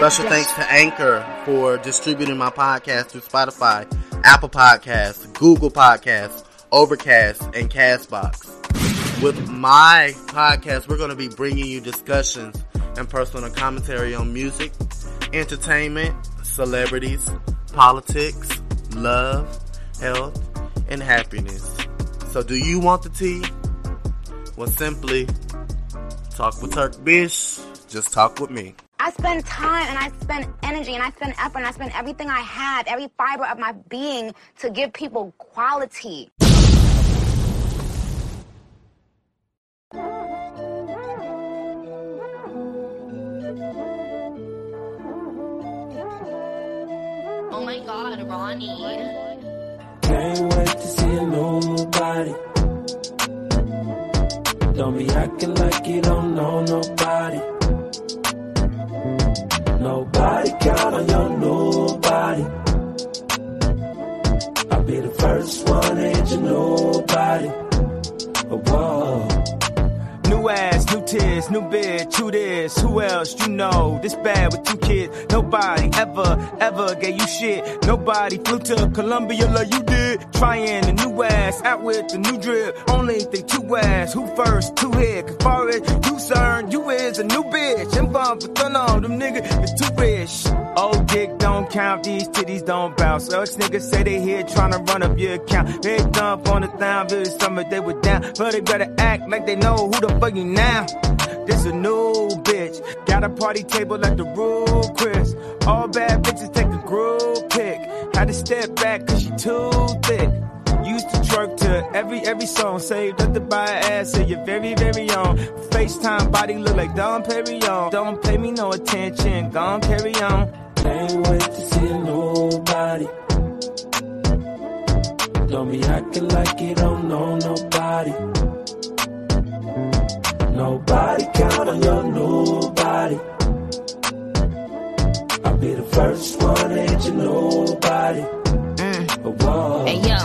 Special thanks to Anchor for distributing my podcast through Spotify, Apple Podcasts, Google Podcasts, Overcast, and Castbox. With my podcast, we're going to be bringing you discussions and personal commentary on music, entertainment, celebrities, politics, love, health, and happiness. So do you want the tea? Well, simply talk with Turk Bish. Just talk with me. I spend time and I spend energy and I spend effort and I spend everything I have, every fiber of my being to give people quality. Oh my god, Ronnie. Can't wait to see a nobody. Don't be acting like you don't know nobody. Nobody count on your nobody. I'll be the first one to hit you nobody. Whoa. New ass, new tears, new bitch, who this? Who else you know? This bad with two kids. Nobody ever, ever gave you shit. Nobody flew to Colombia like you did. Trying the new ass, out with the new drip. Only think two ass, who first, two here. Cause far as you concerned, you is a new bitch. I'm bummed for none of them niggas is too rich. Old dick don't count, these titties don't bounce. Us niggas say they here trying to run up your account. They dump on the town, this summer they were down. But they better act like they know who the fuck you now. This a new bitch. Got a party table at the Ruth's Chris. All bad bitches take a group pic. Had to step back cause she too thick. Used to twerk to every every song. Saved up to buy an ass so you're very, very on. FaceTime body look like Dom Perignon. Don't pay me no attention, gon' carry on. Can't wait to see nobody. Don't be acting like you don't know nobody. Nobody count on your nobody. I'll be the first one to hit you nobody. Mm. Whoa. Hey yo,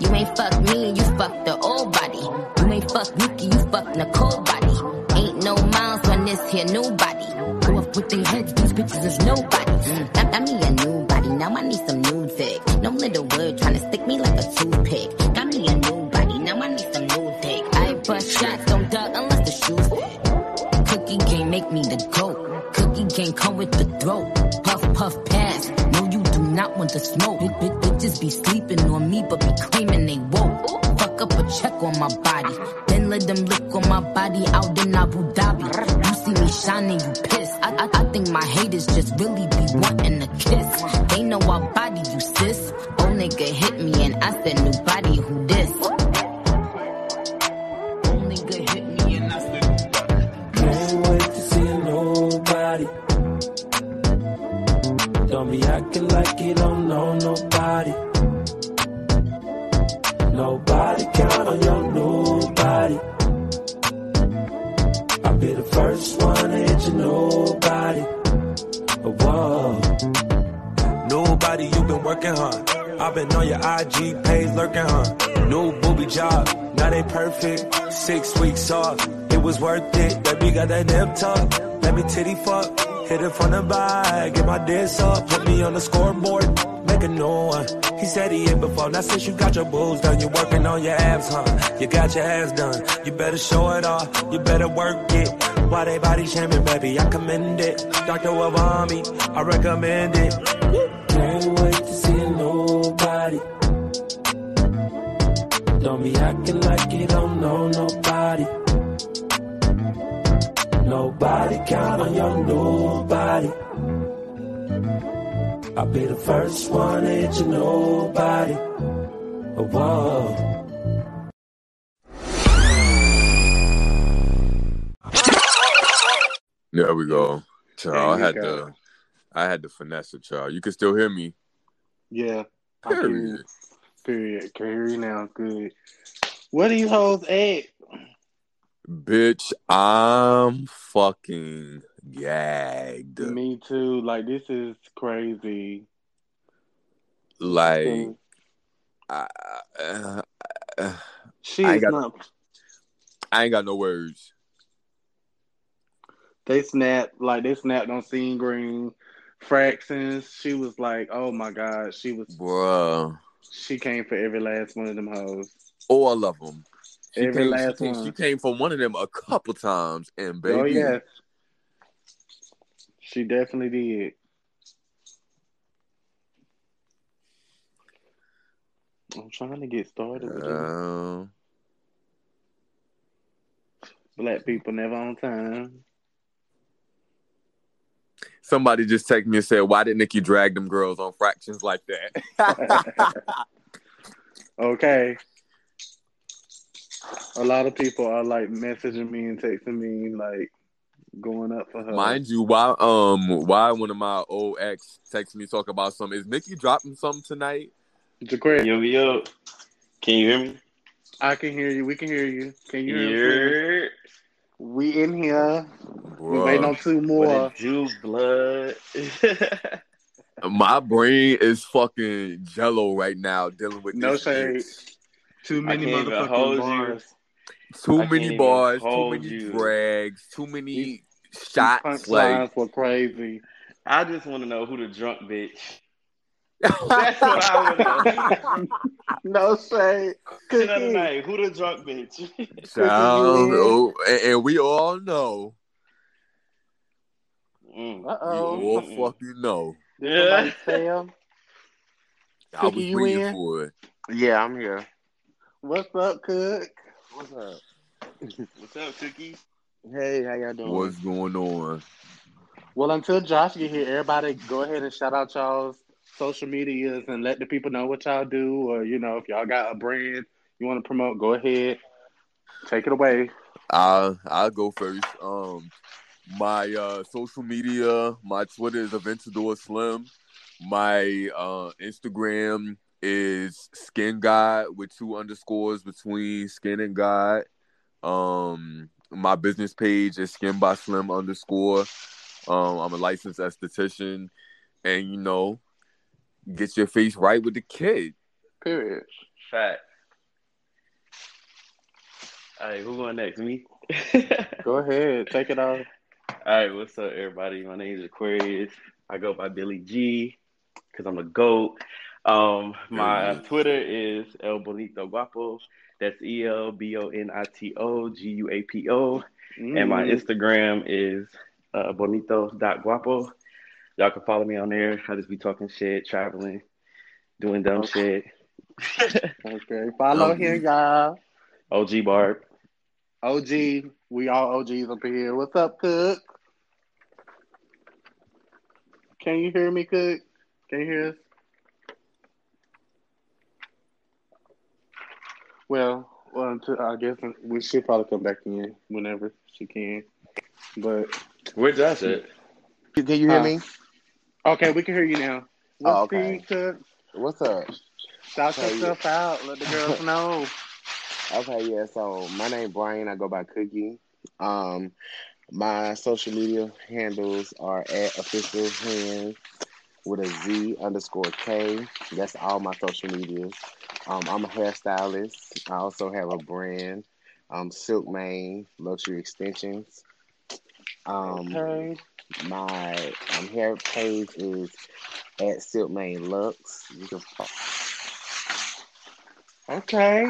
you ain't fuck me, you fuck the old body. You ain't fuck Nikki, you fuck Nicole body. Ain't no miles on this here new body. Go up with their heads, these bitches is nobody. Got me a new body, now I need some new dick. No little word trying to stick me like a toothpick. Got me a new body, now I need some new dick. I bust shots, don't duck unless the shoes fit. Cookie can't make me the goat. Cookie can't come with the throat. Puff, puff, pass. No, you do not want to smoke. Bitches be sleeping on me, but be claiming they woke. Fuck up a check on my body. Then let them lick on my body out in Abu Dhabi. You see me shining, you pissed. I, I, I think my haters just really be wanting a kiss. They know I body you, sis. Old nigga hit me and I said, new body, who? Acting like you don't know nobody. Nobody count on your nobody. I'll be the first one to hit you nobody. Whoa. Nobody, you been working hard. I've been on your IG page lurking, huh? New booby job, now they perfect. Six weeks off, it was worth it. Baby got that nip tuck, let me titty fuck. Hit it from the back, get my diss up, put me on the scoreboard, make a new one. He said he hit before, now since you got your boobs done, you working on your abs, huh? You got your ass done, you better show it off, you better work it. Why they body shaming, baby? I commend it. Dr. Wabami, I recommend it. Can't wait to see nobody. Don't be acting like you don't know nobody. Nobody count on your nobody. I'll be the first one to hit you nobody. Oh, whoa. There we go. Child, I had you go. to I had to finesse it, child. You can still hear me. Yeah. I can hear you. Period. Period. Can hear you now. Good. What these hoes at? Bitch, I'm fucking gagged. Me too. Like this is crazy. Like. I, uh, uh, She I is got- not. I ain't got no words. They snapped like they snapped on Seeing Green. Fractions. She was like, "Oh my god!" She was. Bruh. She came for every last one of them hoes. Oh, I love them. She Every came, last she, came, one. she came from one of them a couple times, and baby, Oh yeah. She definitely did. I'm trying to get started with uh, Black people never on time. somebody just texted me and said, "Why did Nikki drag them girls on fractions like that?" Okay. A lot of people are like messaging me and texting me like going up for her. Mind you, why um why one of my old ex texted me talk about something? Is Nikki dropping something tonight? Jaquari, Yo, yo. Can you hear me? I can hear you. We can hear you. Can you hear me? Yeah. We in here. We Bruh. waiting on two What more. it do, blood? My brain is fucking jello right now dealing with No this shade. shit. Too I many can't even motherfucking hold bars. Too I many bars, too many you. drags, too many These shots. punchlines Like were crazy. I just want to know who the drunk bitch. That's what I want to know. No shade. Question of night. Who the drunk bitch? child, in? oh, and, and we all know. Mm. We Uh-oh. all Mm-mm. fucking know. Somebody Yeah. I was Cookie, waiting in? for it. Yeah, I'm here. What's up, Cook? What's up? What's up, Cookie? Hey, how y'all doing? What's going on? Well, until Josh get here, everybody go ahead and shout out y'all's social medias and let the people know what y'all do, or you know, if y'all got a brand you want to promote, go ahead, take it away. I'll I'll go first. Um, my uh social media, my Twitter is Aventador Slim. My uh Instagram is Skin God with two underscores between Skin and God. Um, my business page is Skin by Slim underscore. Um, I'm a licensed esthetician, and you know, get your face right with the kid. Period. Fact. All right, who going next? Me? Go ahead, take it off. All right, what's up, everybody? My name is Aquarius. I go by Billy G because I'm a goat. Um, my. Twitter is El Bonito Guapo. That's E L B O N I T O G U A P O. And my Mm. Instagram is uh, bonito.guapo. Y'all can follow me on there. I just be talking shit, traveling, doing dumb Okay. shit. Okay, follow Um, him, y'all. OG Barb. OG, we all OGs up here. What's up, Cook? Can you hear me, Cook? Can you hear us? Well, well, I guess we should probably come back in whenever she can. But Where does it? Can you hear Huh. me? okay, we can hear you now. What's Oh, okay. the Cook? What's up? Shout Okay. yourself out. Let the girls know. Okay, yeah. So my name Brian. I go by Cookie. Um, my social media handles are at official hands with a Z underscore K. That's all my social medias. Um, I'm a hairstylist. I also have a brand, um, Silk Mane Luxury Extensions. Um, Okay. my um, hair page is at Silk Mane Lux. You can Okay.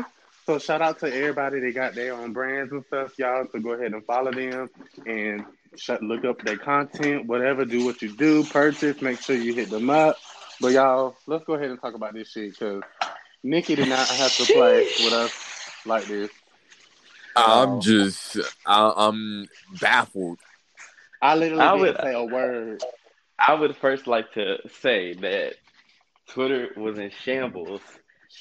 So shout out to everybody that got their own brands and stuff, y'all. So go ahead and follow them and shut, look up their content, whatever. Do what you do. Purchase. Make sure you hit them up. But y'all, let's go ahead and talk about this shit because Nikki did not have to play with us like this. I'm Oh. just I, I'm baffled. I literally I didn't would- say a word. I would first like to say that Twitter was in shambles.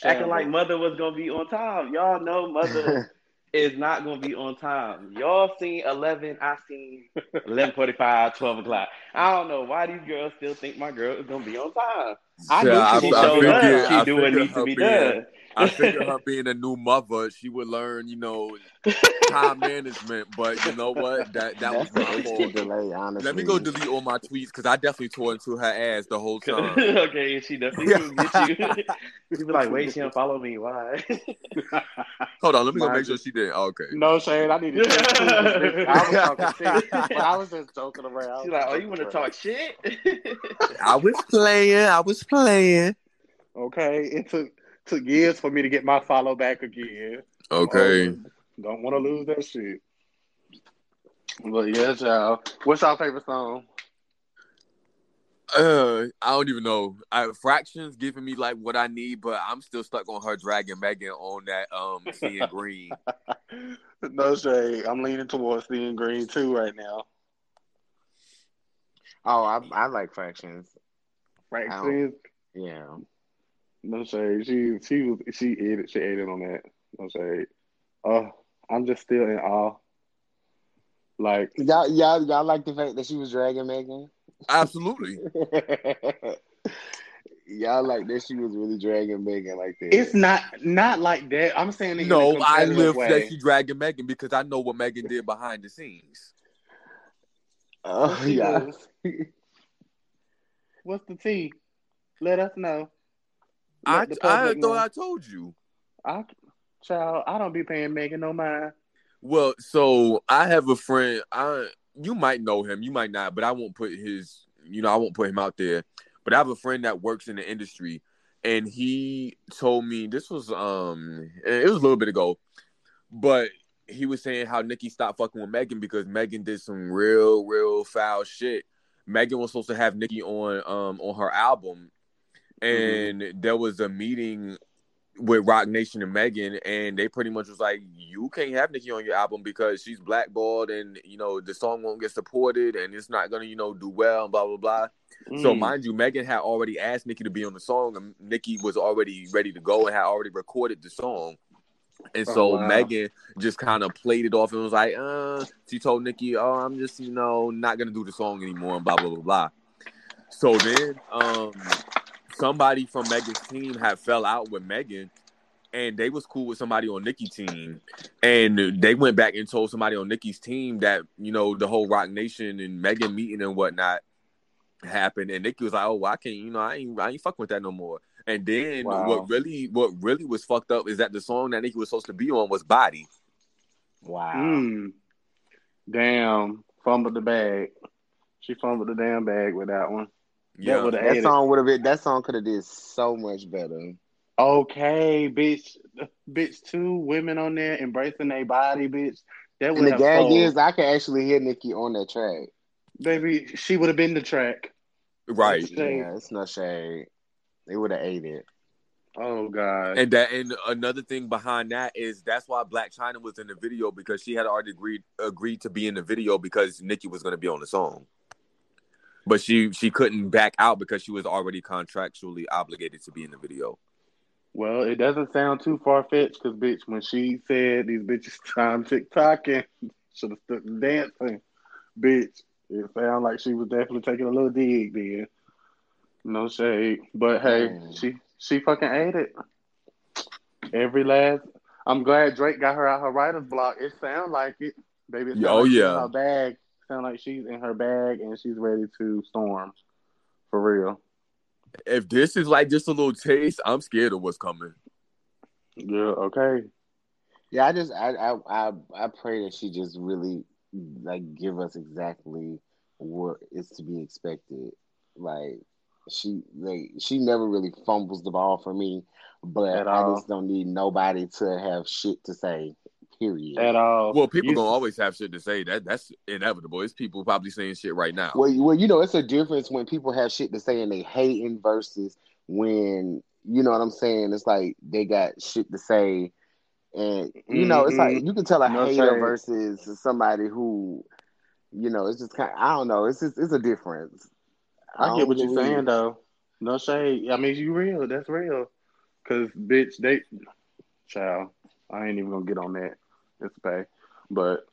Acting like Mother was gonna be on time. Y'all know Mother is not gonna be on time. Y'all seen eleven, I seen 11:45, 12 o'clock. I don't know why these girls still think my girl is gonna be on time. I knew Yeah, she She I showed up. figured- She I do what needs to be done. I figured her being a new mother, she would learn, you know, time management. But you know what? That that was my fault. delay, honestly. Let me go delete all my tweets because I definitely tore into her ass the whole time. okay, she definitely get you. you be like, wait, she don't follow me. Why? Hold on, let me go make sure she did. Oh, okay. No shade. I need to. check too, 'cause, bitch, I was talking shit, but I was just joking around. She's like, oh, you want to talk shit? I was playing. I was playing. Okay, it took took years for me to get my follow back again. Okay. Oh, don't want to lose that shit. But yes, y'all. What's our favorite song? Uh, I don't even know. I, fractions giving me like what I need, but I'm still stuck on her dragging Megan on that um seeing green. no shade. I'm leaning towards seeing green too right now. Oh, I, I like fractions. Fractions. Yeah. No shade. She she was she ate it. She ate it on that. No shade. Oh, I'm just still in awe. Like Y'all, y'all, y'all like the fact that she was dragging Megan? Absolutely. y'all like that she was really dragging Megan like that? it's not not like that. I'm saying it No, I live way. that she dragging Megan because I know what Megan did behind the scenes. oh yeah. What's the T? Let us know. I I thought know. I told you. I, child, I don't be paying Megan no mind. Well, so I have a friend. I you might know him, you might not, but I won't put his. You know, I won't put him out there. But I have a friend that works in the industry, and he told me this was um it was a little bit ago, but he was saying how Nikki stopped fucking with Megan because Megan did some real, real foul shit. Megan was supposed to have Nikki on um on her album, and there was a meeting with Roc Nation and Megan, and they pretty much was like, "You can't have Nikki on your album because she's blackballed, and you know the song won't get supported, and it's not gonna, you know, do well, and blah blah blah." So Mm. mind you, Megan had already asked Nikki to be on the song, and Nikki was already ready to go and had already recorded the song. And Oh, so wow. Megan just kind of played it off and was like, uh, she told Nikki, oh, I'm just, you know, not going to do the song anymore and blah, blah, blah, blah. So then um, somebody from Megan's team had fell out with Megan and they was cool with somebody on Nikki's team. And they went back and told somebody on Nikki's team that, you know, the whole Roc Nation and Megan meeting and whatnot happened. And Nikki was like, oh, well, I can't, you know, I ain't, I ain't fucking with that no more. And then Wow. what really, what really was fucked up is that the song that Nikki was supposed to be on was Body. Wow. Mm. Damn, fumbled the bag. She fumbled the damn bag with that one. Yeah. would've That song would have been. That song could have did so much better. Okay, bitch, bitch, two women on there embracing their body, bitch. That would. And would the gag sold. is, I can actually hear Nikki on that track. baby, she would have been the track. Right. Shade. Yeah, it's no shade. They would have ate it. Oh God. And that and another thing behind that is that's why Blac Chyna was in the video because she had already agreed agreed to be in the video because Nikki was going to be on the song. But she she couldn't back out because she was already contractually obligated to be in the video. Well, it doesn't sound too far fetched because, bitch, when she said these bitches time TikToking, should have stuck dancing, bitch. It sounded like she was definitely taking a little dig there. No shade, but hey, Mm. she she fucking ate it. Every last. I'm glad Drake got her out her writer's block. It sound like it, baby. It sound Oh, like yeah. in her bag. Sound like she's in her bag and she's ready to storm, for real. If this is like just a little taste, I'm scared of what's coming. Yeah. Okay. Yeah, I just I I I, I pray that she just really like give us exactly what is to be expected. Like she like she never really fumbles the ball for me, but At I all. just don't need nobody to have shit to say. Period. At all. Well, people You- gonna always have shit to say. That that's inevitable. It's people probably saying shit right now. Well, you- well, you know, it's a difference when people have shit to say and they hating versus when you know what I'm saying. It's like they got shit to say, and you know, it's like Mhm. you can tell a No hater shade. versus somebody who, you know, it's just kind. I don't know. It's just it's a difference. I don't get what you're really- saying though. No shade. I mean, you real. That's real. Cause bitch, they, child. I ain't even gonna get on that. It's pay, but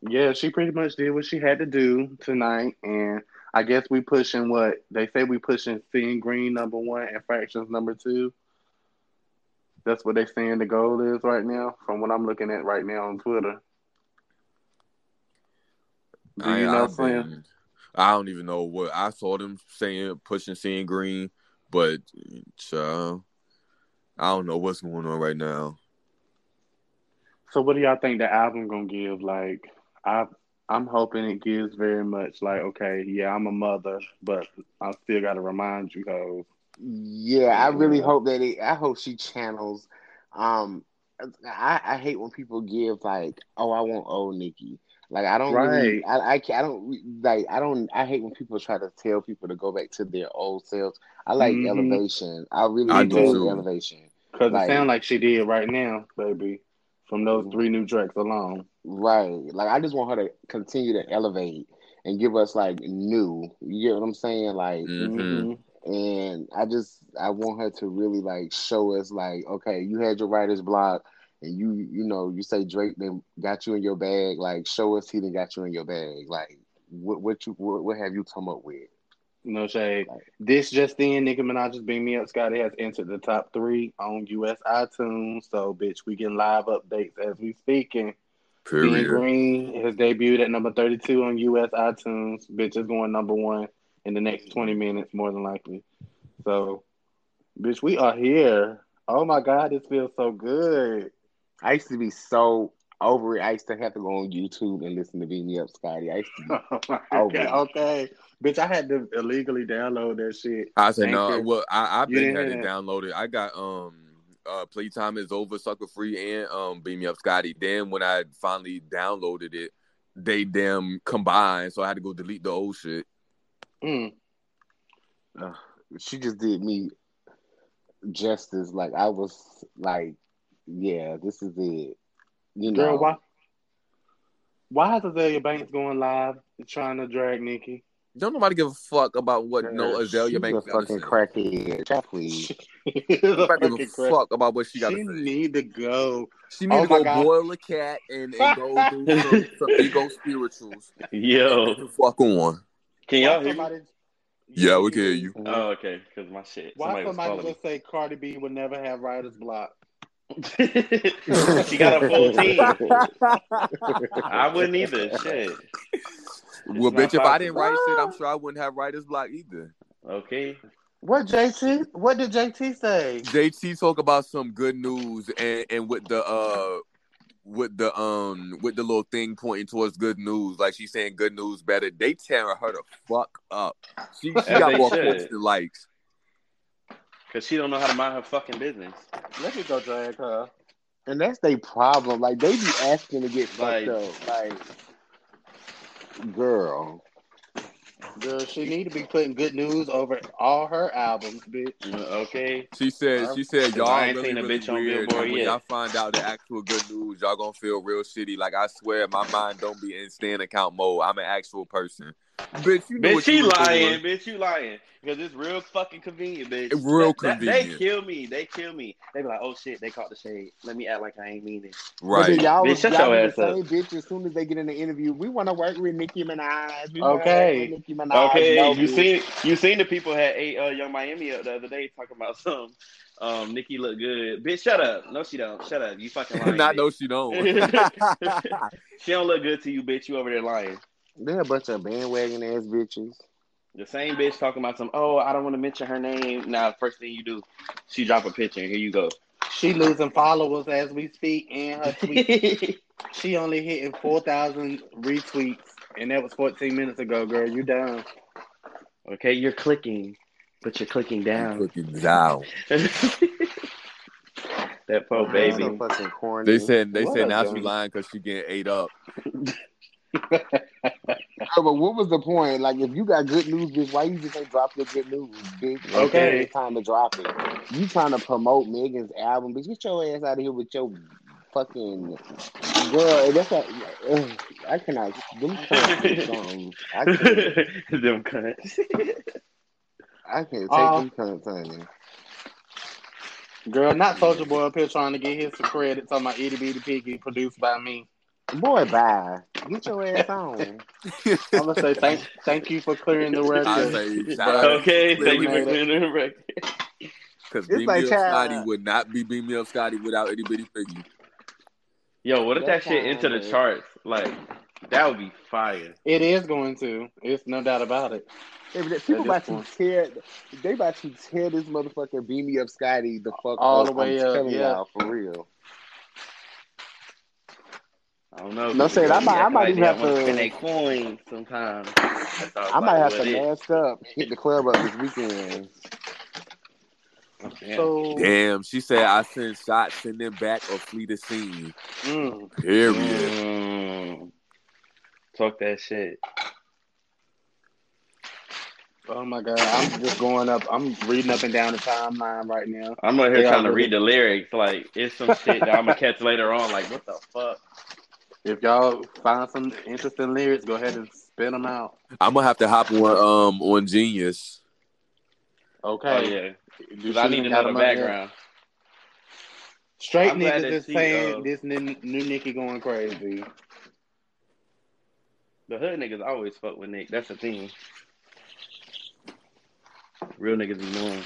yeah, she pretty much did what she had to do tonight, and I guess we pushing what they say we pushing seeing green number one and fractions number two. That's what they're saying the goal is right now, from what I'm looking at right now on Twitter. Do I, you know I've Slim? I don't even know what I saw them saying, pushing, seeing green, but child, I don't know what's going on right now. So what do y'all think the album gonna give? Like I I'm hoping it gives very much like, okay, yeah, I'm a mother, but I still gotta remind you hoes. Yeah, I really hope that it. I hope she channels. Um, I I hate when people give like, oh, I want old Nikki. Like I don't really, I I, can't, I don't like I don't I hate when people try to tell people to go back to their old selves. I like Mhm. elevation. I really I do enjoy too. elevation. Cause Like- it sounds like she did right now, baby. From those Mm-hmm. three new tracks alone. Right. Like I just want her to continue to elevate and give us like new. You get what I'm saying? Like hmm Mhm. and I just I want her to really like show us like, okay, you had your writer's block and you you know, you say Drake then got you in your bag, like show us he done got you in your bag. Like what what you what, what have you come up with? No shade. This just in, Nicki Minaj's Beam Me Up Scotty has entered the top three on US iTunes. So bitch, we getting live updates as we speaking. Period. Green has debuted at number 32 on US iTunes. Bitch is going number one in the next 20 minutes, more than likely. So, bitch, we are here. Oh my God, this feels so good. I used to be so over it. I used to have to go on YouTube and listen to Beam Me Up Scotty. I used to be oh okay, it. okay. Bitch, I had to illegally download that shit. I said no. Anchor. Well, I I've been didn't had it downloaded. I got um uh playtime is over, sucker free, and um beam me up, Scotty. Then when I finally downloaded it, they damn combined, so I had to go delete the old shit. Mm. Ugh, she just did me justice. Like I was like, yeah, this is it. You know, Girl, why? Why is Azealia Banks going live trying to drag Nikki? Don't nobody give a fuck about what no Girl, Azealia she's Banks a got fucking say. crackhead. Child. Nobody give a Fucking crap. fuck about what she got She to say. need to go. She need Oh to go God. boil a cat and, and go do some, some ego spirituals. Yo, the fuck on. can y'all Why hear me? somebody, Yeah, we can hear you. Oh, okay, because my shit. why Somebody was somebody calling me. just say Cardi B would never have writer's block? she got a full team. I wouldn't either. Shit. Well, not bitch, if I didn't possible. write shit, I'm sure I wouldn't have writer's block either. Okay. What JT? What did JT say? JT talk about some good news and, and with the uh with the um with the little thing pointing towards good news, like she's saying good news better. They tearing her the fuck up. She, she got they more should. points than likes. Because she don't know how to mind her fucking business. Let me go drag her. and that's their problem. Like they be asking to get fucked Like- up. Like, girl, Girl, she need to be putting good news over all her albums, bitch. Okay. She said she said y'all I ain't really, seen a really bitch on weird. Billboard when yet. y'all find out the actual good news, y'all gonna feel real shitty. Like I swear, my mind don't be in stan account mode. I'm an actual person. Bitch, you know Bitch, what she you lying. doing. Bitch, you lying. Because it's real fucking convenient, bitch. It's real That- that- convenient. they kill me. They kill me. They be like, oh shit, they caught the shade. Let me act like I ain't mean it. but Right. y'all, Bitch, shut y'all your ass the up. bitch as soon as they get in the interview. We want to work with Nicki Minaj. We Okay. Nicki Minaj. Okay, No, you seen you seen the people had a uh, Yung Miami up the other day talking about some um Nikki look good. Bitch, shut up. No, she don't. Shut up. You fucking lying. Not bitch. no, she don't. she don't look good to you, bitch. You over there lying. They're a bunch of bandwagon ass bitches. The same bitch talking about some. Oh, I don't want to mention her name. Now, first thing you do, she drop a picture. and Here you go. She losing followers as we speak, and her tweets. she only hitting four thousand retweets, and that was fourteen minutes ago. Girl, you down? okay, you're clicking, but you're clicking down. Cooking down. that poor So baby. fucking corny. They said they What said a now she lying because she getting ate up. But what was the point? Like, if you got good news, bitch, why you just ain't drop your good news, bitch? Okay. It's time to drop it. You trying to promote Megan's album, bitch? Get your ass out of here with your fucking girl. That's a, ugh, I cannot. Them cunts do something. I can't. Them cunts. I can't take Uh, them cunts, honey. Girl, not Soulja Boy up here trying to get his credit talking about Itty Bitty Piggy produced by me. Boy, bye. Get your ass on. I'm gonna say thank thank you for clearing the I record. say shout out. okay, thank you for clearing the record. Because It's Beam like Me Up Scotty would not be Beam Me Up Scotty without Itty Bitty Piggy. Yo, what if that That shit into the charts? Like, that would be fire. It is going to. It's no doubt about it. Hey, people about this to tear. They about to tear this motherfucker beam me up, Scotty. The fuck All up. the way I'm up, yeah. y'all for real. I don't know. No, say I might- I might even have to- spend a coin sometimes. That's I might have to it is. mask up, hit the club up this weekend. Yeah. So, Damn, she said I send shots, send them back or flee the scene. mm, Period. Mm. Talk that shit. oh my god, I'm just going up. I'm reading up and down the timeline right now. I'm over here They trying to already- read the lyrics. Like, it's some shit that I'm gonna catch later on. Like, what the fuck? If y'all find some interesting lyrics, go ahead and spit them out. I'm gonna have to hop on um on Genius. Okay. Oh yeah, Do I need another got know the them up yet? background. Straight I'm niggas that is she, saying uh, this new, new Nicki going crazy. The hood niggas always fuck with Nick. That's the thing. Real niggas be knowing.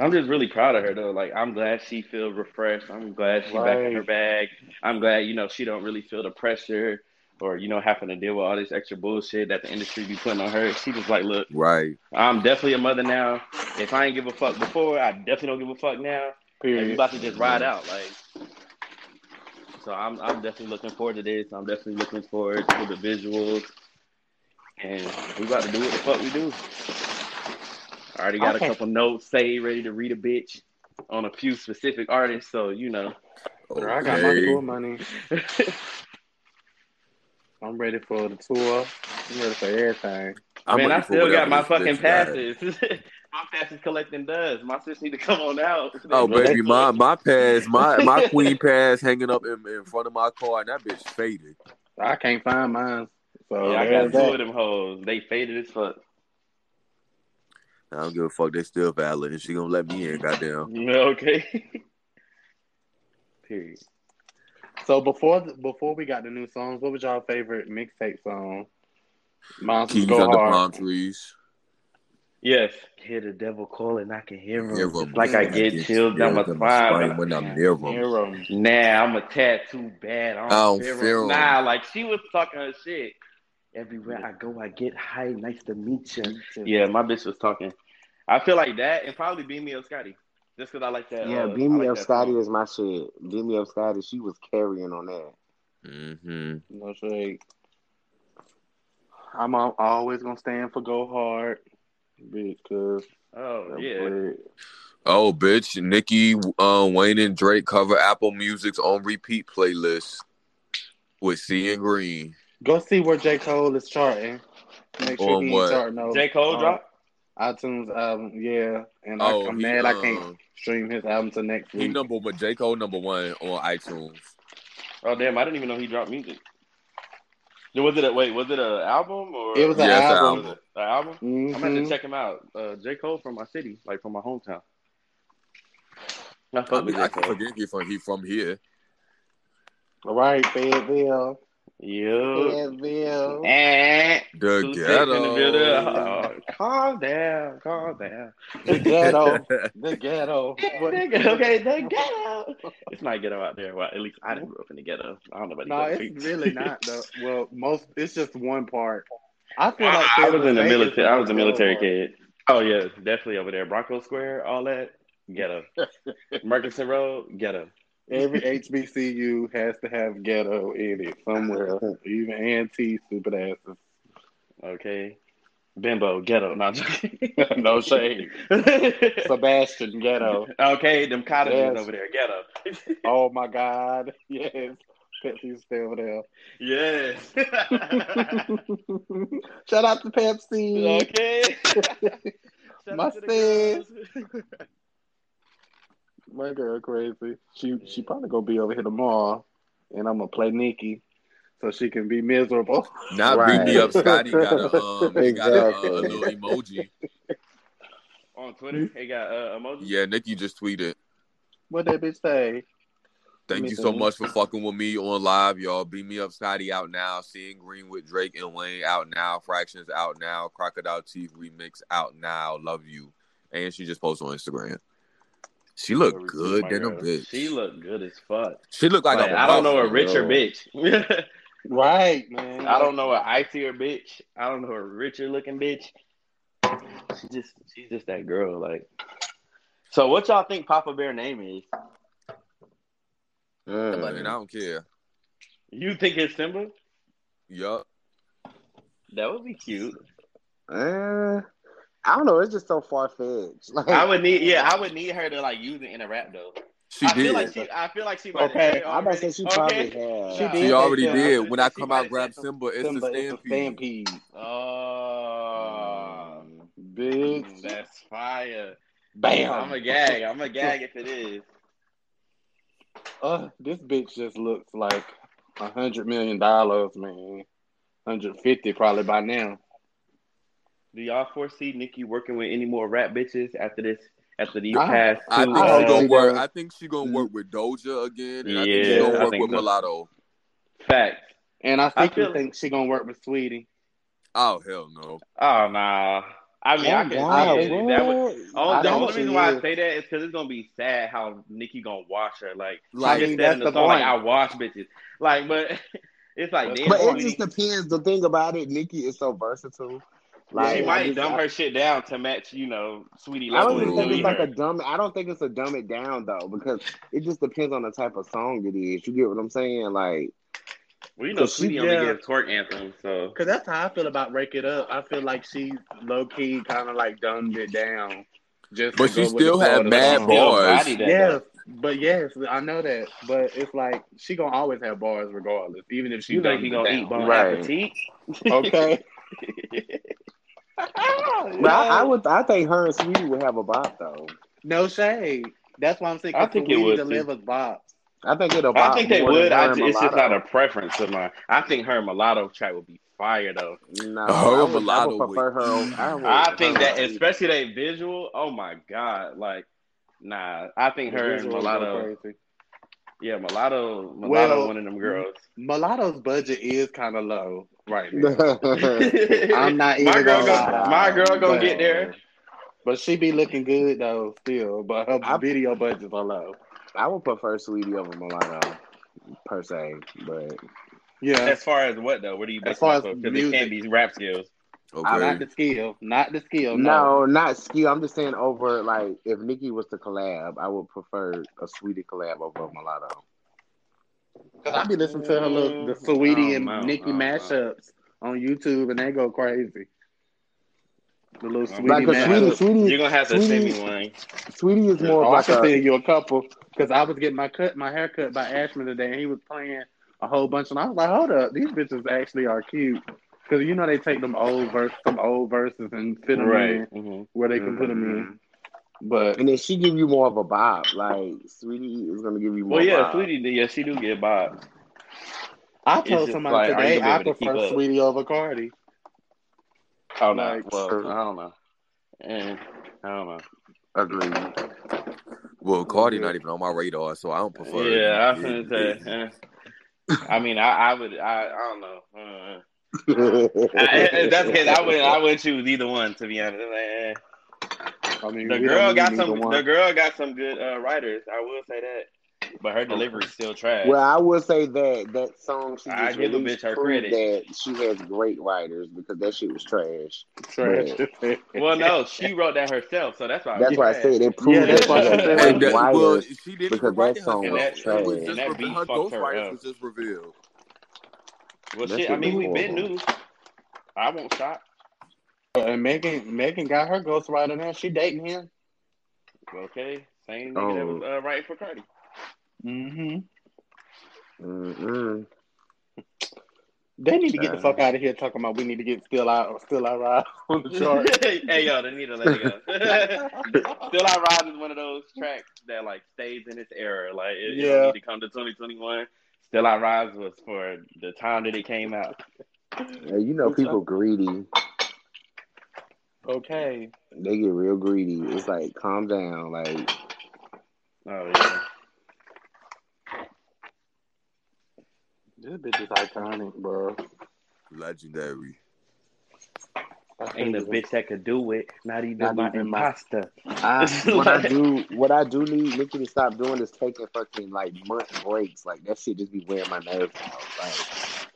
I'm just really proud of her though. Like I'm glad she feels refreshed. I'm glad she back in her bag. I'm glad you know she don't really feel the pressure or you know having to deal with all this extra bullshit that the industry be putting on her. She just like, look, Right. I'm definitely a mother now. If I ain't give a fuck before, I definitely don't give a fuck now. And we about to just ride out, like. So I'm I'm definitely looking forward to this. I'm definitely looking forward to the visuals, and we about to do what the fuck we do. I already got Okay. a couple notes saved, ready to read a bitch on a few specific artists. So you know, Girl, I got my tour money. I'm ready for the tour. I'm ready for everything. I'm man, I still got my fucking passes. my passes collecting dust. My sis need to come on out. Oh baby, my my pass, my my queen pass hanging up in, in front of my car, and that bitch faded. I can't find mine. So Yeah, I got two of them hoes. They faded as fuck. I don't give a fuck. They still valid, and she gonna let me in. Goddamn. Okay. Period. So before before we got the new songs, what was y'all favorite mixtape song? Monsters Keys Go Hard. palm trees. Yes. Hear the devil calling, I can hear him. Hear 'em. like I get chills down my spine. when I'm near 'em. Hear 'em. Nah, I'm a tattoo bad. I don't, I don't fear fear 'em. Nah, like she was talking her shit. Everywhere I go, I get high. Nice to meet you. Yeah, my bitch was talking. I feel like that and probably Beam Me Up Scotty. Just because I like that. Yeah, uh, beam me like up, Scotty song. is my shit. Beam me up, Scotty. She was carrying on that. Mm-hmm. No shade. I'm al- always gonna stand for Go Hard, because Oh, yeah. Oh, bitch, Nicki, uh, Wayne, and Drake cover Apple Music's on repeat playlist with Seeing Green. Go see where J Cole is charting. Make sure On he what? ain't charting no J. Cole uh, drop? iTunes album. Yeah, and Oh, I, I'm he, mad I uh, can't stream his album till next He week. number one, J Cole number one on iTunes. Oh, damn. I didn't even know he dropped music. Was it a, wait, was it an album or? It was an Yeah, it's an album. album. An album? I'm gonna have Mhm. to check him out. Uh, J. Cole from my city, like from my hometown. I I fuck with mean, J. I can Cole. forget he from he from here. All right, Fayetteville. Yeah. Fayetteville. Eh. The Two six in the building. ghetto. Oh, calm down, calm down. The ghetto. the ghetto. Nigga, okay, the ghetto. It's not ghetto out there. Well, at least I didn't grow up in the ghetto. I don't know about No, it's streets. really not though. Well, most it's just one part. I feel like I was in the Fayetteville State is military. I was a military kid. Oh yeah, definitely over there. Bronco Square, all that ghetto. Murchison Road, ghetto. Every HBCU has to have ghetto in it somewhere. Even anti stupid asses. Okay. Bimbo, ghetto. No. No shade. Sebastian ghetto. okay, them cottages Yes. over there, ghetto. Oh my God. Yes. Pepsi's still there. yes. Shout out to Pepsi. okay. My out to the sis. girls. My girl crazy. She she probably gonna be over here tomorrow, and I'm gonna play Nikki, so she can be miserable. Not Right. beat me up, Scotty. Got a um, he got a, uh, little emoji. On Twitter, he got uh, emoji. Yeah, Nikki just tweeted. What that bitch say? Thank you so much for fucking with me on live, y'all. Beam me up, Scotty out now. Seeing Green with Drake and Wayne out now. Fractions out now. Crocodile Teeth remix out now. Love you. and she just posted on Instagram. She looked good than a bitch. She looked good as fuck. She looked like, Like, a I don't know a richer girl. bitch. Right, man. I don't know a icier bitch. I don't know a richer looking bitch. She just she's just that girl. Like, so what y'all think Papa Bear name is? And I don't care. You think it's Simba? Yup. That would be cute. Uh, I don't know. It's just so far fetched. Like I would need, yeah, I would need her to like use it in a rap though. She I did. feel like she, I feel like she. might Okay, I'm about to say already. she probably Okay. has. She She did. already Yeah. did. When I come out, grab Simba. It's Simba, the it's a stampede. stampede. Oh, Bitch. that's fire. Bam. I'm a gag. I'm a gag if it is. Uh, this bitch just looks like a hundred million dollars, man. Hundred fifty probably by now. Do y'all foresee Nicki working with any more rap bitches after this? After these I- past I two? think I she gonna work. I think she gonna work mm-hmm. with Doja again, and I think Yeah, she gonna work think with so. Mulatto. Facts. And I think I feel- you think she gonna work with Sweetie. Oh hell no! Oh nah. I mean, I Oh, can God, see it. That would, oh, I the only reason why I say that is because it's gonna be sad how Nicki gonna wash her. Like, Like, she just said that's in the, the song, like. I wash bitches. Like, but it's like, But But it just depends. The thing about it, Nikki is so versatile. Like she might just- dumb I- her shit down to match, you know, Sweetie I don't even think delete it's like a dumb. I don't think it's a dumb it down though, because it just depends on the type of song it is. You get what I'm saying? Like, Well, you know, Cause she- Sweetie only yeah. gives twerk anthems, so Cause that's how I feel about Break It Up. I feel like she low key kind of like dumbed it down. Just But she still the flow had of the mad song. still bars. body. Yes, though. but yes, I know that. But it's like she gonna always have bars regardless, even if she You think he gonna down. eat bon Right. appetit? Okay. but I, I would. I think her and Sweetie would have a bop though. No shade. That's why I'm saying. I think it Sweetie would, too. delivers bops. I think it'll. I think they would. I and it's just not a preference of mine. I think her mulatto track would be fire though. No, Her I would, I would prefer her. would- over- I, would, I think her that, over- especially that visual. Oh my god! Like, nah. I think her and The mulatto. Yeah, mulatto. Mulatto, Well, one of them girls. Mulatto's budget is kind of low right now. I'm not even my girl. gonna Gonna, my girl gonna But- get there. But she be looking good though, still. But her I- video budgets are low. I would prefer Sweetie over Mulatto, per se. But Yeah, As far as what though? What do you As far as? Because it music. can't be rap skills. not Okay. the skill, not the skill. No, no, not skill. I'm just saying over. Like if Nikki was to collab, I would prefer a Sweetie collab over a Mulatto. Because I be listening to her little the Sweetie I and don't know, Nicki I don't mashups on YouTube, and they go crazy. The little Sweetie Like a Sweetie. Sweetie, You're gonna have to send me Sweetie, one. Sweetie is more Oh, of I can a. send you a couple because I was getting my cut, my hair cut by Ashman today, and he was playing a whole bunch, and I was like, "Hold up, these bitches actually are cute." Because you know they take them old verse, some old verses, and fit them Right. in hmm where they can put them in. But And then she give you more of a bob. Like Sweetie is gonna give you more. Well, yeah, bob. Sweetie. Yeah, she do get bob. I It's told somebody like, today I be to prefer? Sweetie over Cardi. Oh no. Like- well, I don't know. Eh, I don't know. Agreed. Well, Cardi not even on my radar, so I don't prefer. Yeah, I was it. gonna say. I mean, I, I would. I, I don't know. Uh, I, that's the case, I would. I would choose either one. To be honest, Like, eh. I mean, the girl got some. neither. The girl got some good uh, writers. I will say that, but her delivery's still trash. well, I will say that that song she I just give a bitch her credit. that she has great writers because that shit was trash. Trash. well, no, she wrote that herself, so that's why. That's why I said it proved that's that she has great And that, well, she didn't because write that song was And that- It was trash. just and that beat her fucked her writers up. was just revealed. Well, That shit. shit I mean, was we been horrible. news. I won't stop. And Megan, Megan got her ghostwriter now. She dating him. Okay, same nigga that was Oh. uh, writing for Cardi. Mm-hmm. Mm-mm. They need to get the Uh. fuck out of here talking about we need to get still out, still out ride on the chart. hey yo, they need to let it go. Still I Rise is one of those tracks that like stays in its era. Like it, it Yeah. don't need to come to 2021. Still I Rise was for the time that it came out. Hey, you know, people greedy. Okay. They get real greedy. It's like, calm down. Like, Oh yeah. This bitch is iconic, bro. Legendary. Ain't a bitch that could do it. Not even Not my even my- imposter. I, what I do, what I do need Nikki to stop doing is taking fucking like month breaks. Like that shit just be wearing my nerves out. Like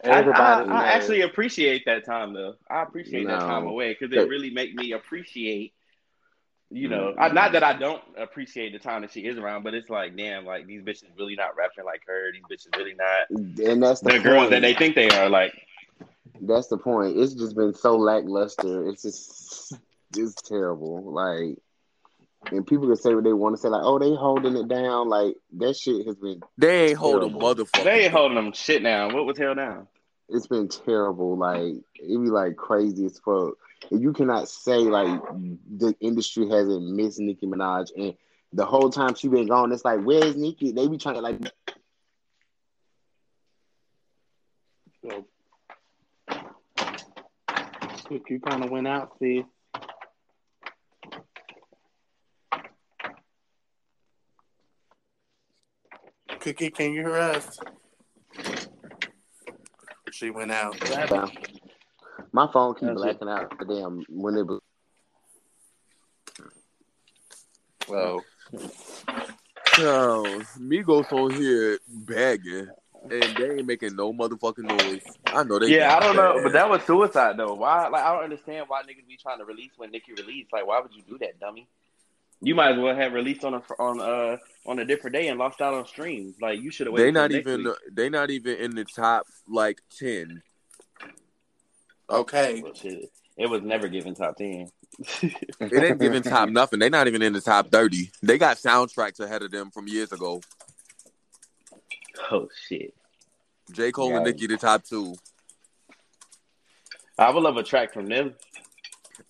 I, I, I actually appreciate that time though. I appreciate that time away because it really make me appreciate. You know, mm-hmm. I, not that I don't appreciate the time that she is around, but it's like, damn, like these bitches really not rapping like her. These bitches really not and that's the, the girls point. that they think they are. Like, That's the point. It's just been so lackluster. It's just it's terrible. Like, and people can say what they want to say, like, "Oh, they holding it down." Like that shit has been. They ain't holding Terrible. motherfucker. they ain't holding them shit down. What was held down? It's been terrible. Like it be like crazy as fuck. And you cannot say like the industry hasn't missed Nicki Minaj, and the whole time she been gone, it's like, where's Nicki? They be trying to like. So, you kind of went out, see. Cookie, can you hear us? She went out. My phone keep That's it. blacking out. The damn when it. was. Well, Yo, Migos on here begging, and they ain't making no motherfucking noise. I know they. yeah, I don't know, but that was suicide though. Why? Like, I don't understand why niggas be trying to release when Nicki released. Like, why would you do that, dummy? You might as well have released on a on uh on a different day and lost out on streams. Like, you should have they waited. not even. week. They not even in the top like ten. okay. Well, shit, it was never given top ten. It ain't giving top nothing. They not even in the top thirty. They got soundtracks ahead of them from years ago. oh shit! J Cole and Right. Nicki the top two. I would love a track from them.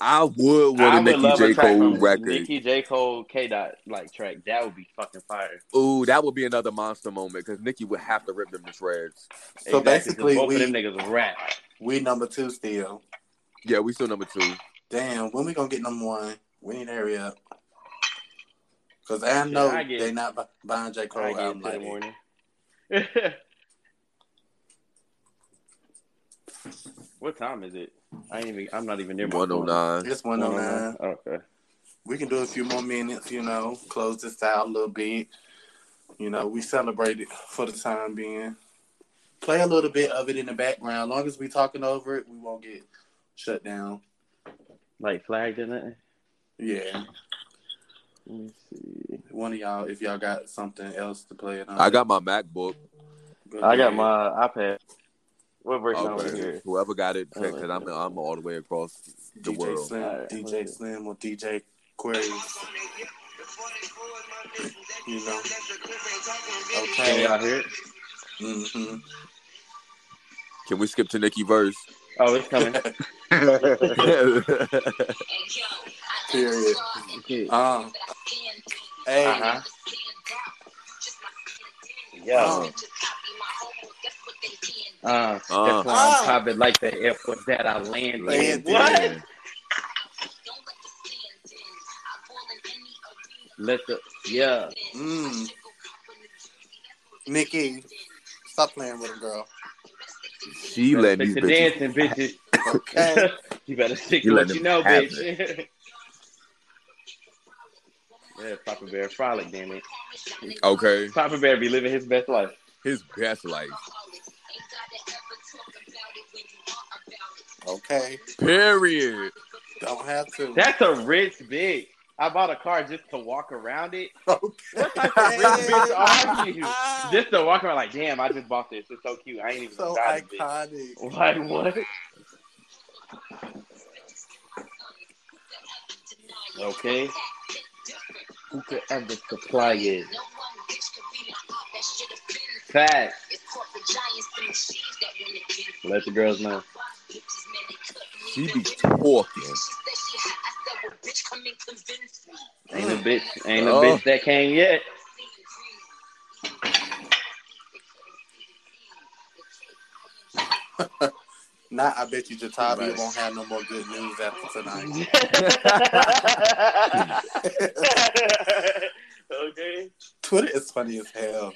I would I want a would Nicki love J a track Cole record. Nicki J Cole K Dot like track. That would be fucking fire. Ooh, that would be another monster moment because Nicki would have to rip them to shreds. So Exactly, 'cause basically, both we of them niggas rap. we number two still. Yeah, we still number two. Damn, when we gonna get number one? We need to hurry up. Cause I know I get- they not bu- buying J I Cole get album like that. morning. what time is it? I ain't even. I'm not even near my One oh It's one oh, oh nine. Okay. We can do a few more minutes, you know, close this out a little bit. You know, we celebrate it for the time being. Play a little bit of it in the background. As long as we talking over it, we won't get shut down. Like flagged in it. Yeah. Let me see. One of y'all, if y'all got something else to play it on. I got my MacBook. Go I got my iPad. What version over Okay. here? Whoever got it, because I'm I'm all the way across the DJ world. Slim, Alright. DJ Slim or DJ Queries. You know. Can Okay. y'all hear it? hmm Can we skip to Nicki verse? Oh, it's coming. Period. Okay. Um. Hey. Uh-huh. Yo. Uh, Uh. that's why I'm Ah. popping like the airport that I landed. Landed. What? Let the yeah. Mm. Nicki, stop playing with him, girl. She Better letting stick these to bitches. dancing, bitches. Okay. you better stick You to let what you know, bitch. yeah, Papa Bear frolic, damn it. Okay, Papa Bear be living his best life. His best life. Okay. Period. Don't have to. That's a rich bitch. I bought a car just to walk around it. okay. What type of rich bitch are you? Just to walk around like, damn, I just bought this. It's so cute. I ain't even so got it. bitch. iconic. Like what? Okay. Who could ever supply it? Fact. Let the girls know. She be talking. Ain't a bitch. Ain't a Oh. bitch that came yet. Not, I bet you Jatavi Right. won't have no more good news after tonight. okay. Twitter is funny as hell.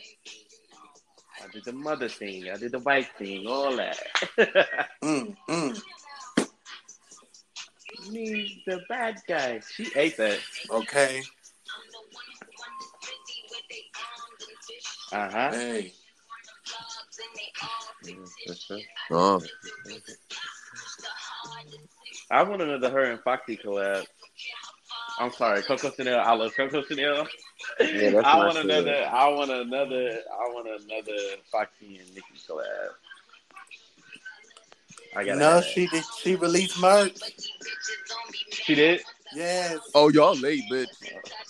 I did the mother thing. I did the wife thing. All that. Mm, mm. Me, the bad guy. She ate that. Okay. Uh huh. Hey. Uh, I want another her and Foxy collab. I'm sorry, Coco Chanel. I love Coco Chanel. Yeah, I my want shit. another. I want another. I want another Foxy and Nicki collab. I got. No, she did. She released merch. She did. Yes. oh, y'all late, bitch.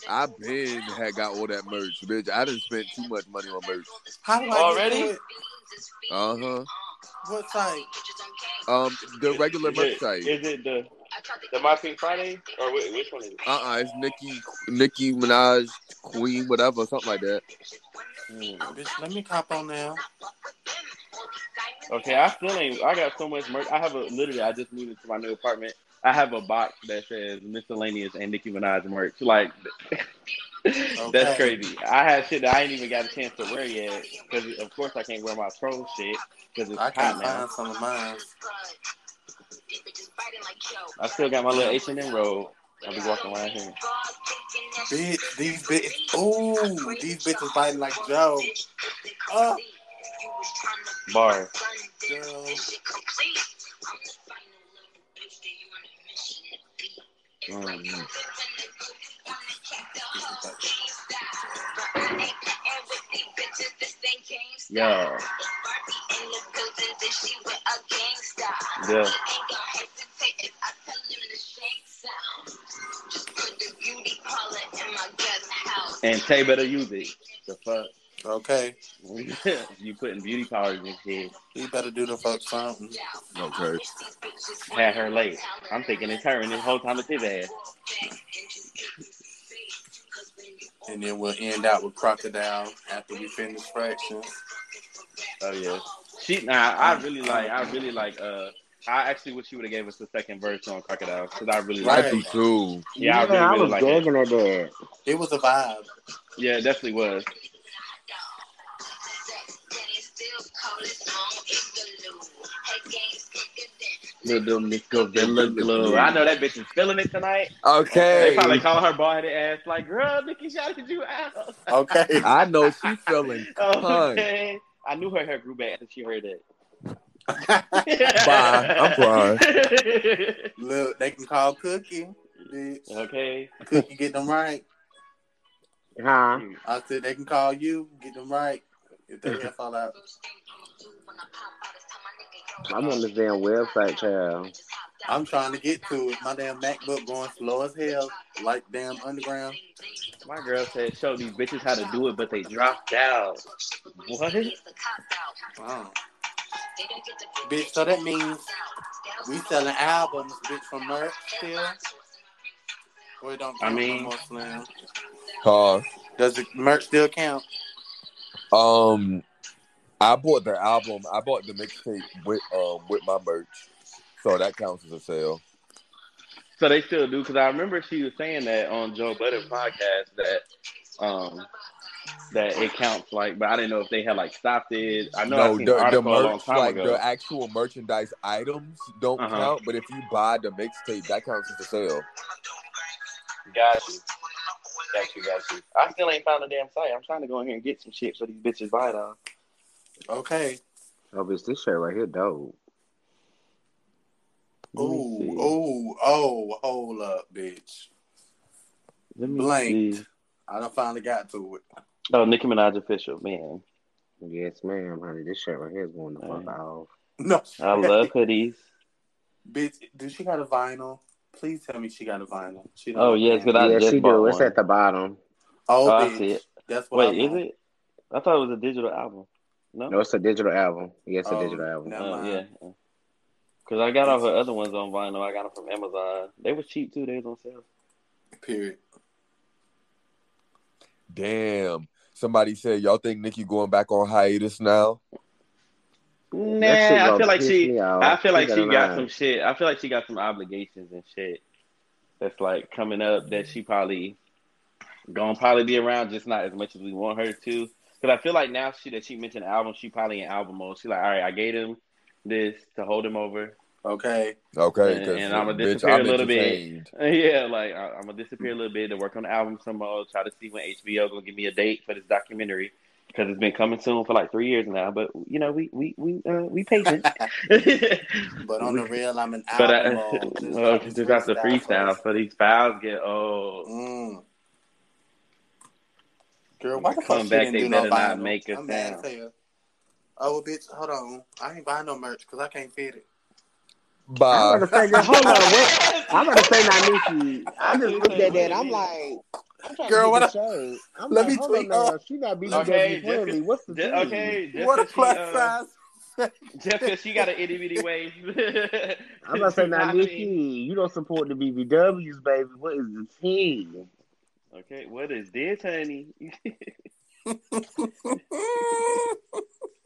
I been had got all that merch, bitch. I didn't spend too much money on merch. How do I Already? Get to it? Uh huh. What site? Um, the regular Is merch it, site. is it the the My Pink Friday or which, which one is it? Uh uh it's Nicki, Nicki Minaj, Queen, whatever, something like that. Bitch, let me cop on now. Okay, I still ain't. I got so much merch. I have a literally. I just moved into my new apartment. I have a box that says miscellaneous and Nicki Minaj merch. Like that's Okay. crazy. I had shit that I ain't even got a chance to wear yet because of course I can't wear my pro shit because it's I hot can't now. find some of mine. I still got my little H and M robe. I'll be walking around here. Bitch, these bitches. Ooh, these bitches biting like Joe. Oh, Bar. girl. Mm. Yeah. Yeah. And Tay better use it. The fuck. Okay. you putting beauty powders in shit. He better do the fuck something. Okay. Had her late. I'm thinking it's her and this whole time it's his ass. And then we'll end out with Crocodile after we finish fractions. Oh yeah. She nah, I really like I really like uh I actually wish you would have gave us the second verse on Crocodile because I really Right. like I do too. Yeah, I really, I really was like it. gagging at that. It was a vibe. Yeah, it definitely was. Little Nico Villa Glue. I know that bitch is feeling it tonight. Okay. They probably call her bald headed ass like, girl, Nicki shouted you out. Okay. I know she feeling cunt. okay. I knew her hair grew back after she heard it. Bye. I'm crying. Look, they can call Cookie. Bitch. Okay. Cookie, get them right. Huh? I said they can call you, get them right. If they hair fall out. I'm on this damn website, child. I'm trying to get to it. My damn MacBook going slow as hell, like damn underground. My girl said, show these bitches how to do it, but they dropped out. What? Wow. Bitch, so that means we selling albums, bitch, from merch still? Or it don't I mean- no more slam? Uh, Does the merch still count? um, I bought the album. I bought the mixtape with um with my merch, so that counts as a sale. So they still do because I remember she was saying that on Joe Budden podcast that um that it counts like, but I didn't know if they had like stopped it. I know I no, seen the, the article a long merch, time like ago. the actual merchandise items, don't Uh-huh. count. But if you buy the mixtape, that counts as a sale. Got you. Got you, got you. I still ain't found a damn site. I'm trying to go in here and get some shit for these bitches buy it on. Okay. Oh, bitch, this shirt right here, dope. Let me Oh, oh, oh, hold up, bitch. Let me Blanked. see. I done finally got to it. Oh, Nicki Minaj official, man. Yes, ma'am, honey. This shirt right here is going to fuck Hey. off. No. I love hoodies. Bitch, do she got a vinyl? Please tell me she got a vinyl. She don't Oh yes, a because I yeah, just she bought do. It's at the bottom. Oh, Oh, I bitch. see it. That's what Wait, I is want. it? I thought it was a digital album. No. No, it's a digital album. Yes, a Oh, digital album. never Oh mind. yeah. Because I got all her other ones on vinyl. I got them from Amazon. They was cheap too. They was on sale. Period. Damn. Somebody said y'all think Nicki going back on hiatus now? Nah, I feel like she. I feel like She she got got some shit. I feel like she got some obligations and shit. That's like coming up that she probably gonna probably be around, just not as much as we want her to. Because I feel like now she that she mentioned album, she probably in album mode. She like, all right, I gave him this to hold him over. Okay. Okay. and, 'cause, and I'm gonna bitch, disappear I'm a little bit. Yeah, like I, I'm gonna disappear a little bit to work on the album some more. Try to see when HBO gonna give me a date for this documentary because it's been coming soon for like three years now. But you know, we we we uh, we patient. But on the real, I'm an but album I. Just well, like just have to freestyle freestyle so these files get old. Mm. Girl, why the fuck Come she back, didn't they do no better not vinyl? make a I'm mad sound. As hell. Oh, bitch, hold on. I ain't buying no merch because I can't fit it. I'm Bye. about to say, girl, hold on. What? I'm about to say, now, Nicki. I just looked at that. I'm like, I'm Girl, to what get the I- shirt. I'm let like, me hold tweet on now. She not BBW Okay, friendly. just- What's the Just, okay, just what a 'cause she, plus uh, size. just because she got an itty bitty waist. I'm about to say, now, I mean- Nicki, you don't support the BBWs, baby. What is the tea? Okay, what is this, honey?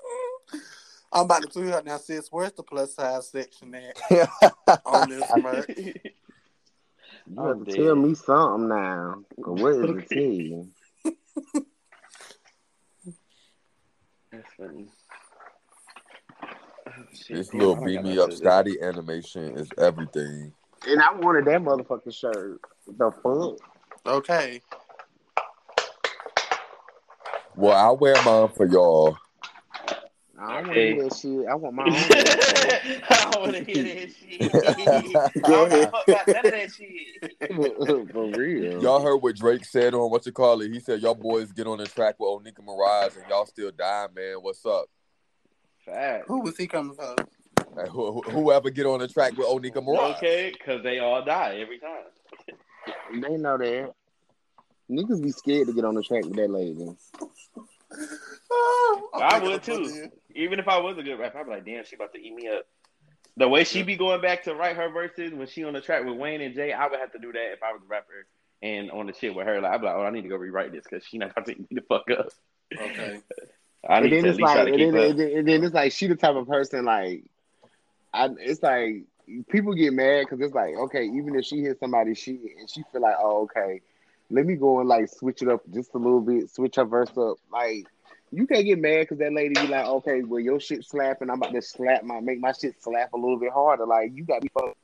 I'm about to tweet her now, sis. Where's the plus size section at on this merch? You I'm have to tell me something now. 'Cause What is the tea? That's funny. Oh. This little I beat me up. Scotty animation is everything. And I wanted that motherfucking shirt. The fuck? Okay. Well, I wear mine for y'all. I don't want to hear that shit. I want my own. I don't want to hear that shit. I Go don't ahead. fuck about none of that shit. For real. Y'all heard what Drake said on what you call it? He said y'all boys get on the track with Onika Maraj and y'all still dying, man. What's up? Fact. Who was he coming for? Like, who- who- whoever get on the track with Onika Maraj. Okay, because they all die every time. They know that. Niggas be scared to get on the track with that lady. Oh, I'm I thinking would too. Even if I was a good rapper, I'd be like, damn, she about to eat me up. The way she be going back to write her verses when she on the track with Wayne and Jay, I would have to do that if I was a rapper and on the shit with her. Like, I'd be like, oh, I need to go rewrite this because she not about to eat me the fuck up. Okay. I And need then to at it's least like, try to and keep then, up. and then, and then it's like she the type of person like, I. It's like people get mad because it's like, okay, even if she hits somebody, she and she feel like, oh, okay, let me go and like switch it up just a little bit, switch her verse up. Like you can't get mad because that lady be like, okay, well your shit slapping, I'm about to slap my make my shit slap a little bit harder. Like you got to be fuck-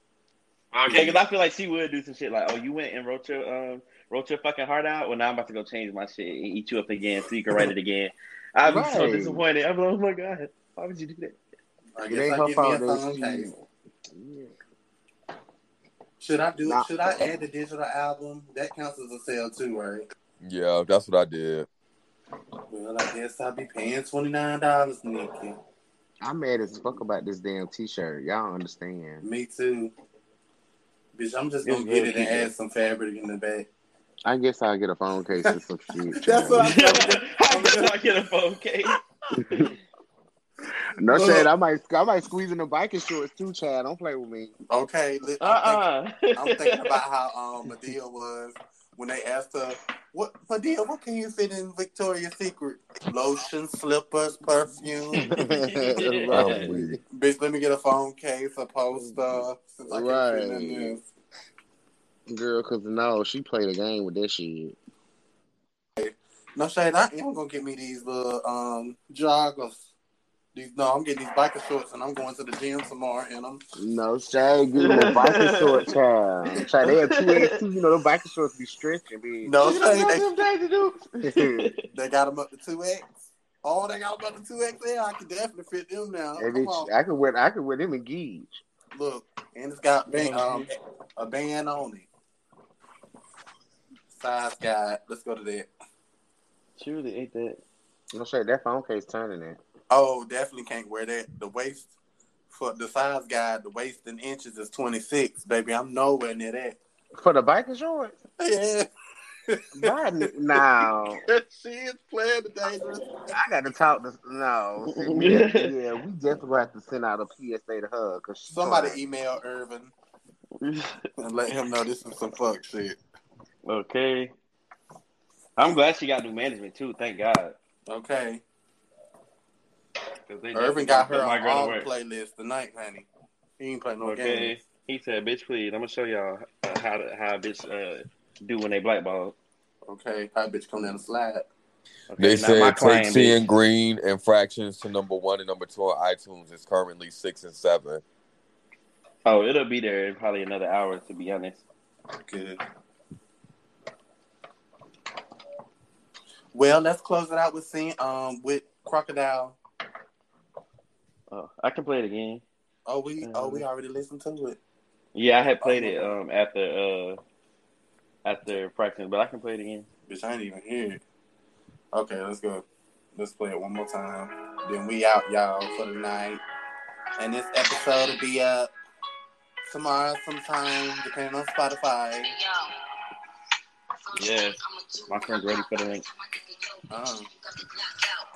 Okay, because I feel like she would do some shit like, oh, you went and wrote your um wrote your fucking heart out. Well, now I'm about to go change my shit and eat you up again so you can write it again. I'd be so disappointed. I'm like, oh my god, why would you do that? I It ain't I her get me fault a that phone she- case. Should I do? Nah. Should I add the digital album? That counts as a sale too, right? Yeah, that's what I did. Well, I guess I'll be paying twenty nine dollars, Nicki. I'm mad as fuck about this damn t-shirt. Y'all understand. Me too. Bitch, I'm just gonna real get it and add some fabric in the back. I guess I'll get a phone case or some shit. That's what I'm How can I get a phone case? No Look. shit, I might I might squeeze in the biking shorts too, Chad. Don't play with me. Okay, li- Uh I'm, uh thinking, I'm thinking about how um Madea was when they asked her, "What Madea? What can you fit in Victoria's Secret? Lotion, slippers, perfume." Bitch, let me get a phone case, a poster. Since I can't fit in Right. this. Girl, cause no, she played a game with that shit. No shade, I am gonna get me these little um joggers. These no, I'm getting these biker shorts and I'm going to the gym tomorrow and I'm No, Chad, give me the biking shorts, child. Chad, they have two X two. You know, the biker shorts be stretching, bitch. no You don't shade. know They, them Daisy Dukes? they got them up to two X. Oh, they got them up to two there, I can definitely fit them now. Hey, Come. I could wear I could wear them in Geege. Look, and it's got band, um, a band on it. Size guide. Let's go to that. She really ate that. No shit, that phone case turning it. Oh, definitely can't wear that. The waist for the size guide, the waist in inches is 26. Baby, I'm nowhere near that. For the biking shorts? Yeah. Biden, no. she is playing the dangerous. I got to talk to no. See, we, yeah, we definitely gonna have to send out a PSA to her because Somebody email Irving and let him know this is some fuck shit. Okay. I'm glad she got new management too. Thank God. Okay. 'Cause they Irving definitely got her put my on all the work. playlists tonight, honey. He ain't playing no Okay. games. He said, "Bitch, please, I'm gonna show y'all uh, how to, how bitch uh, do when they blackball." Okay. Hot bitch come down the slide. Okay, They now my said take client Seeing Green and Fractions to number one and number two on iTunes. It's currently six and seven. Oh, it'll be there in probably another hour. To be honest. Good. Well, let's close it out with seeing um with crocodile. Oh, I can play it again. Oh, we oh we already listened to it. Yeah, I had played it um after uh after practicing, but I can play it again. Bitch, I ain't even hear it. Okay, let's go. Let's play it one more time. Then we out, y'all, for the night. And this episode will be up tomorrow sometime, depending on Spotify. Yeah, my friend's ready for the link. Um,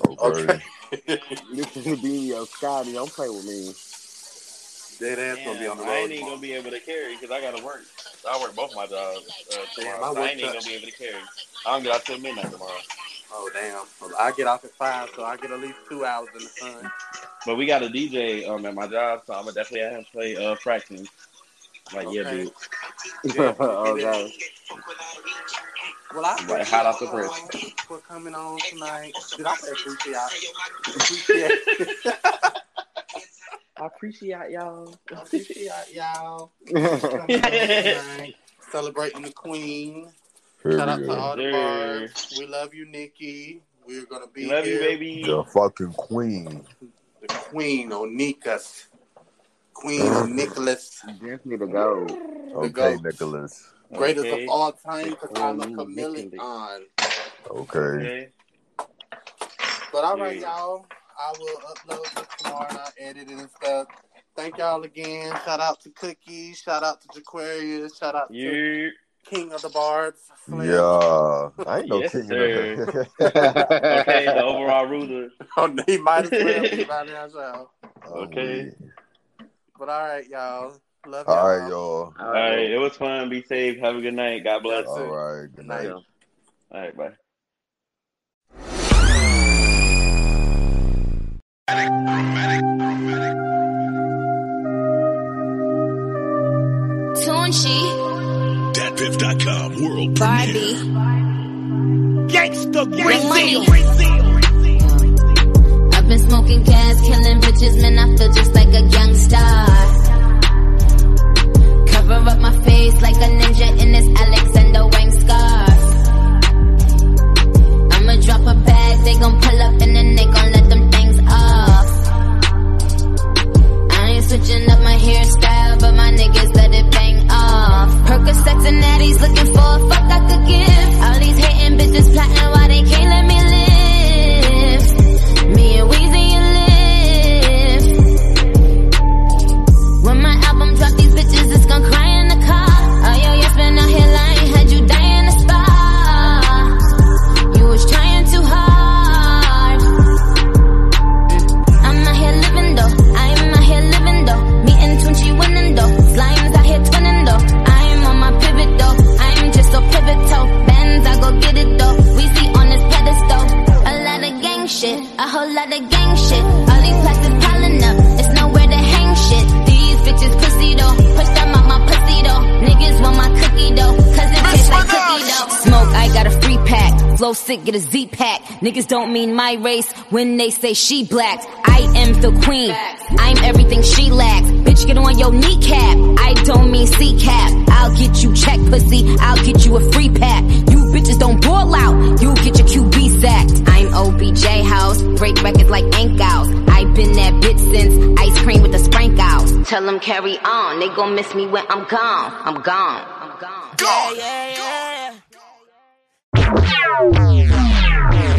Okay. Listen to Beanie Scotty, don't play with me. Dead ass gonna be on the road. I ain't even gonna be able to carry because I gotta work. I work both my jobs uh, Damn. I so I ain't even gonna be able to carry. I don't get out till midnight tomorrow. Oh damn! Well, I get off at five, so I get at least two hours in the sun. But we got a DJ um at my job, so I'm gonna definitely have him play uh fractions. Like yeah, dude. Yeah, okay. Well, I Right, hot off the appreciate press. Y'all for coming on tonight. Did I say appreciate? Appreciate. I appreciate y'all. I appreciate y'all. Coming on tonight, Celebrating the queen. Shout out to all the bars. We love you, Nicki. We're gonna be Love you, baby. The fucking queen. The queen, Onikas. Queen Nicholas. Definitely the gold. Okay, goat. Nicholas. Greatest Okay. of all time because I'm a chameleon. Okay. Okay. But all right, Yeah. y'all. I will upload this tomorrow and I'll edit it and stuff. Thank y'all again. Shout out to Cookie. Shout out to Jaquarius. Shout out to King of the Bards. Slim. Yeah. I ain't no Yes, king sir. of Okay, the overall ruler. Oh, he might as well be by now, y'all. Oh, okay. But all right, y'all. Love y'all. All right, y'all. All right, it was fun. Be safe. Have a good night. God bless. That's All it. right. Good night. All right, bye. Tunchi, DatPiff.com world Barbie, Gangsta Young Money. I've been smoking gas, killing bitches, man. I feel just like a young star. Cover up my face like a ninja in this Alexander mean my race when they say she black. I am the queen. I'm everything she lacks. Bitch, get on your kneecap. I don't mean C cap. I'll get you check pussy. I'll get you a free pack. You bitches don't ball out. You get your QB sacked. I'm OBJ house. Break records like ink. I've been that bitch since ice cream with the sprinkles. Tell them carry on. They gon' miss me when I'm gone. I'm gone. I'm gone. Gone. Yeah, yeah, yeah.